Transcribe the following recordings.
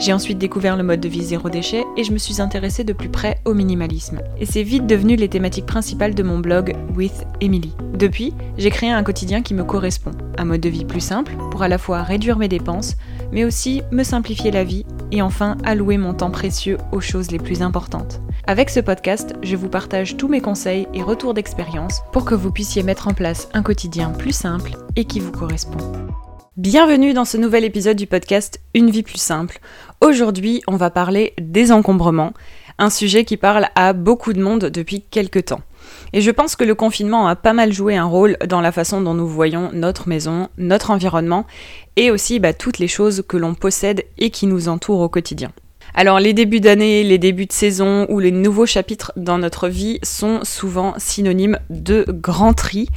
J'ai ensuite découvert le mode de vie zéro déchet et je me suis intéressée de plus près au minimalisme. Et c'est vite devenu les thématiques principales de mon blog With Emily. Depuis, j'ai créé un quotidien qui me correspond. Un mode de vie plus simple pour à la fois réduire mes dépenses, mais aussi me simplifier la vie et enfin allouer mon temps précieux aux choses les plus importantes. Avec ce podcast, je vous partage tous mes conseils et retours d'expérience pour que vous puissiez mettre en place un quotidien plus simple et qui vous correspond. Bienvenue dans ce nouvel épisode du podcast Une vie plus simple. Aujourd'hui, on va parler des encombrements, un sujet qui parle à beaucoup de monde depuis quelques temps. Et je pense que le confinement a pas mal joué un rôle dans la façon dont nous voyons notre maison, notre environnement et aussi bah, toutes les choses que l'on possède et qui nous entourent au quotidien. Alors les débuts d'année, les débuts de saison ou les nouveaux chapitres dans notre vie sont souvent synonymes de grand tri,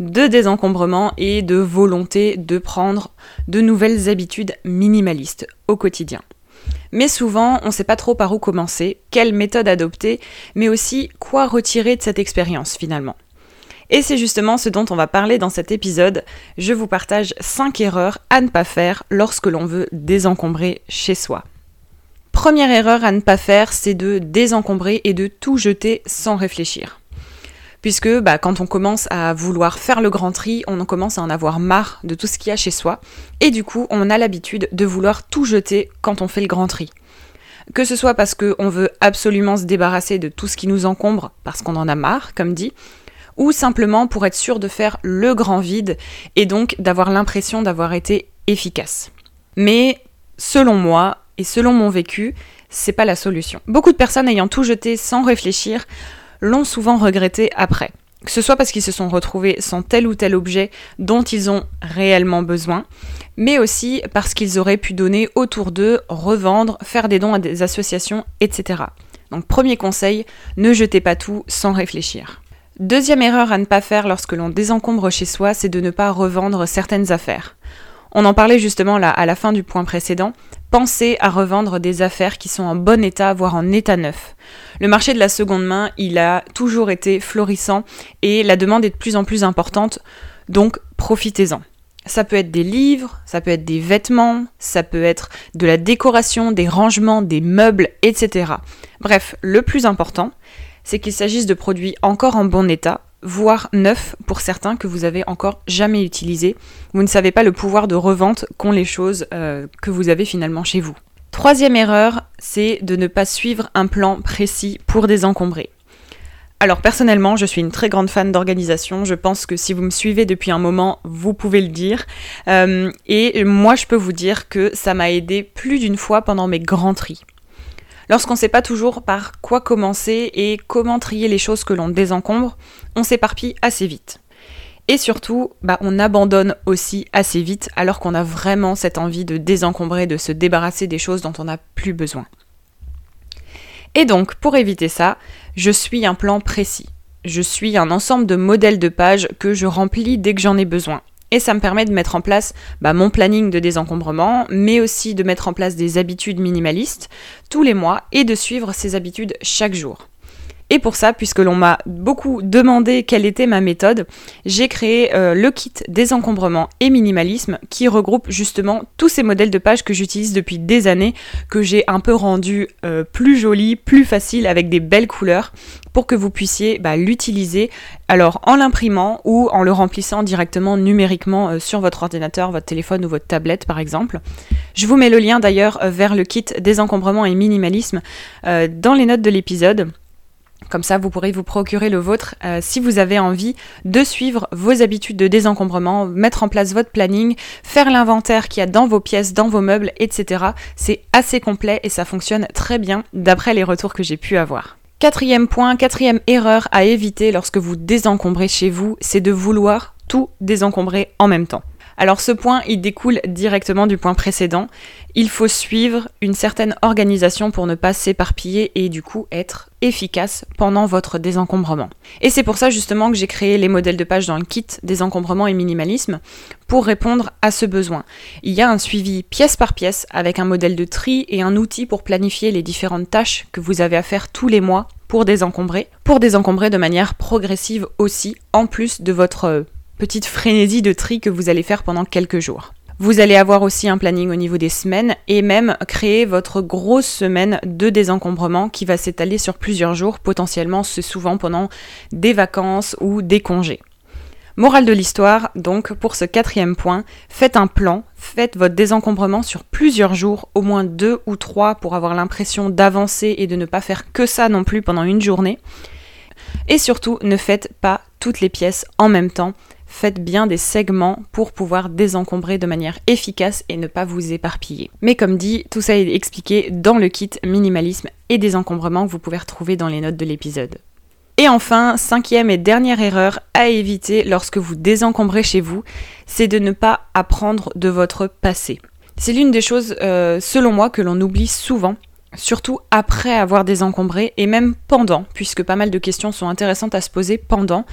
de désencombrement et de volonté de prendre de nouvelles habitudes minimalistes au quotidien. Mais souvent, on ne sait pas trop par où commencer, quelle méthode adopter, mais aussi quoi retirer de cette expérience finalement. Et c'est justement ce dont on va parler dans cet épisode. Je vous partage 5 erreurs à ne pas faire lorsque l'on veut désencombrer chez soi. Première erreur à ne pas faire, c'est de désencombrer et de tout jeter sans réfléchir. Puisque bah, quand on commence à vouloir faire le grand tri, on commence à en avoir marre de tout ce qu'il y a chez soi, et du coup on a l'habitude de vouloir tout jeter quand on fait le grand tri. Que ce soit parce qu'on veut absolument se débarrasser de tout ce qui nous encombre, parce qu'on en a marre, comme dit, ou simplement pour être sûr de faire le grand vide et donc d'avoir l'impression d'avoir été efficace. Mais selon moi, et selon mon vécu, c'est pas la solution. Beaucoup de personnes ayant tout jeté sans réfléchir l'ont souvent regretté après. Que ce soit parce qu'ils se sont retrouvés sans tel ou tel objet dont ils ont réellement besoin, mais aussi parce qu'ils auraient pu donner autour d'eux, revendre, faire des dons à des associations, etc. Donc premier conseil, ne jetez pas tout sans réfléchir. Deuxième erreur à ne pas faire lorsque l'on désencombre chez soi, c'est de ne pas revendre certaines affaires. On en parlait justement là à la fin du point précédent. Pensez à revendre des affaires qui sont en bon état, voire en état neuf. Le marché de la seconde main, il a toujours été florissant et la demande est de plus en plus importante, donc profitez-en. Ça peut être des livres, ça peut être des vêtements, ça peut être de la décoration, des rangements, des meubles, etc. Bref, le plus important, c'est qu'il s'agisse de produits encore en bon état, voire neuf pour certains que vous avez encore jamais utilisés. Vous ne savez pas le pouvoir de revente qu'ont les choses euh, que vous avez finalement chez vous. Troisième erreur, c'est de ne pas suivre un plan précis pour désencombrer. Alors personnellement, je suis une très grande fan d'organisation. Je pense que si vous me suivez depuis un moment, vous pouvez le dire. Euh, et moi, je peux vous dire que ça m'a aidé plus d'une fois pendant mes grands tris. Lorsqu'on ne sait pas toujours par quoi commencer et comment trier les choses que l'on désencombre, on s'éparpille assez vite. Et surtout, bah, on abandonne aussi assez vite alors qu'on a vraiment cette envie de désencombrer, de se débarrasser des choses dont on n'a plus besoin. Et donc, pour éviter ça, je suis un plan précis. Je suis un ensemble de modèles de pages que je remplis dès que j'en ai besoin. Et ça me permet de mettre en place bah, mon planning de désencombrement, mais aussi de mettre en place des habitudes minimalistes tous les mois et de suivre ces habitudes chaque jour. Et pour ça, puisque l'on m'a beaucoup demandé quelle était ma méthode, j'ai créé euh, le kit désencombrement et minimalisme qui regroupe justement tous ces modèles de pages que j'utilise depuis des années, que j'ai un peu rendu euh, plus joli, plus facile avec des belles couleurs pour que vous puissiez bah, l'utiliser alors en l'imprimant ou en le remplissant directement numériquement euh, sur votre ordinateur, votre téléphone ou votre tablette par exemple. Je vous mets le lien d'ailleurs vers le kit désencombrement et minimalisme dans les notes de l'épisode. Comme ça, vous pourrez vous procurer le vôtre euh, si vous avez envie de suivre vos habitudes de désencombrement, mettre en place votre planning, faire l'inventaire qu'il y a dans vos pièces, dans vos meubles, etc. C'est assez complet et ça fonctionne très bien d'après les retours que j'ai pu avoir. Quatrième point, quatrième erreur à éviter lorsque vous désencombrez chez vous, c'est de vouloir tout désencombrer en même temps. Alors ce point, il découle directement du point précédent. Il faut suivre une certaine organisation pour ne pas s'éparpiller et du coup être efficace pendant votre désencombrement. Et c'est pour ça justement que j'ai créé les modèles de page dans le kit désencombrement et minimalisme pour répondre à ce besoin. Il y a un suivi pièce par pièce avec un modèle de tri et un outil pour planifier les différentes tâches que vous avez à faire tous les mois pour désencombrer, pour désencombrer de manière progressive aussi, en plus de votre petite frénésie de tri que vous allez faire pendant quelques jours. Vous allez avoir aussi un planning au niveau des semaines et même créer votre grosse semaine de désencombrement qui va s'étaler sur plusieurs jours, potentiellement c'est souvent pendant des vacances ou des congés. Morale de l'histoire, donc pour ce quatrième point, faites un plan, faites votre désencombrement sur plusieurs jours, au moins deux ou trois pour avoir l'impression d'avancer et de ne pas faire que ça non plus pendant une journée. Et surtout, ne faites pas toutes les pièces en même temps faites bien des segments pour pouvoir désencombrer de manière efficace et ne pas vous éparpiller. Mais comme dit, tout ça est expliqué dans le kit minimalisme et désencombrement que vous pouvez retrouver dans les notes de l'épisode. Et enfin, cinquième et dernière erreur à éviter lorsque vous désencombrez chez vous, c'est de ne pas apprendre de votre passé. C'est l'une des choses, euh, selon moi, que l'on oublie souvent surtout après avoir désencombré et même pendant, puisque pas mal de questions sont intéressantes à se poser pendant,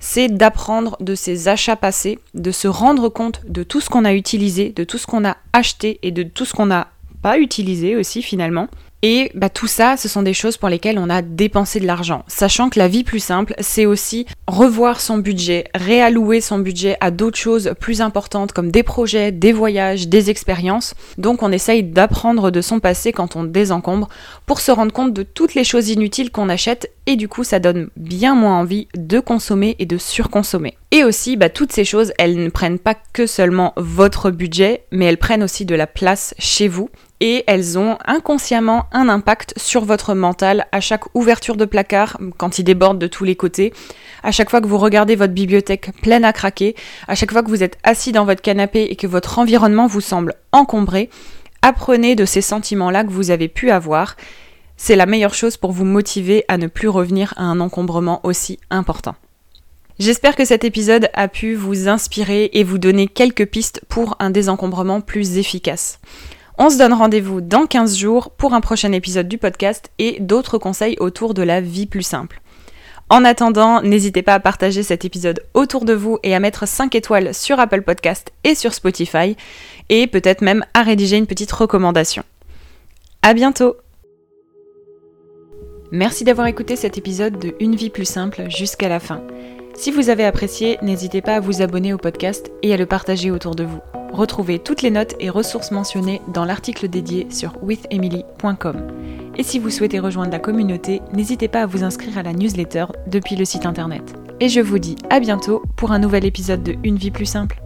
c'est d'apprendre de ses achats passés, de se rendre compte de tout ce qu'on a utilisé, de tout ce qu'on a acheté et de tout ce qu'on n'a pas utilisé aussi finalement, et bah, tout ça, ce sont des choses pour lesquelles on a dépensé de l'argent. Sachant que la vie plus simple, c'est aussi revoir son budget, réallouer son budget à d'autres choses plus importantes comme des projets, des voyages, des expériences. Donc on essaye d'apprendre de son passé quand on désencombre pour se rendre compte de toutes les choses inutiles qu'on achète et du coup ça donne bien moins envie de consommer et de surconsommer. Et aussi, bah, toutes ces choses, elles ne prennent pas que seulement votre budget, mais elles prennent aussi de la place chez vous et elles ont inconsciemment un impact sur votre mental à chaque ouverture de placard quand il déborde de tous les côtés, à chaque fois que vous regardez votre bibliothèque pleine à craquer, à chaque fois que vous êtes assis dans votre canapé et que votre environnement vous semble encombré, apprenez de ces sentiments-là que vous avez pu avoir. C'est la meilleure chose pour vous motiver à ne plus revenir à un encombrement aussi important. J'espère que cet épisode a pu vous inspirer et vous donner quelques pistes pour un désencombrement plus efficace. On se donne rendez-vous dans 15 jours pour un prochain épisode du podcast et d'autres conseils autour de la vie plus simple. En attendant, n'hésitez pas à partager cet épisode autour de vous et à mettre 5 étoiles sur Apple Podcast et sur Spotify et peut-être même à rédiger une petite recommandation. À bientôt! Merci d'avoir écouté cet épisode de Une vie plus simple jusqu'à la fin. Si vous avez apprécié, n'hésitez pas à vous abonner au podcast et à le partager autour de vous. Retrouvez toutes les notes et ressources mentionnées dans l'article dédié sur withemily.com. Et si vous souhaitez rejoindre la communauté, n'hésitez pas à vous inscrire à la newsletter depuis le site internet. Et je vous dis à bientôt pour un nouvel épisode de Une vie plus simple.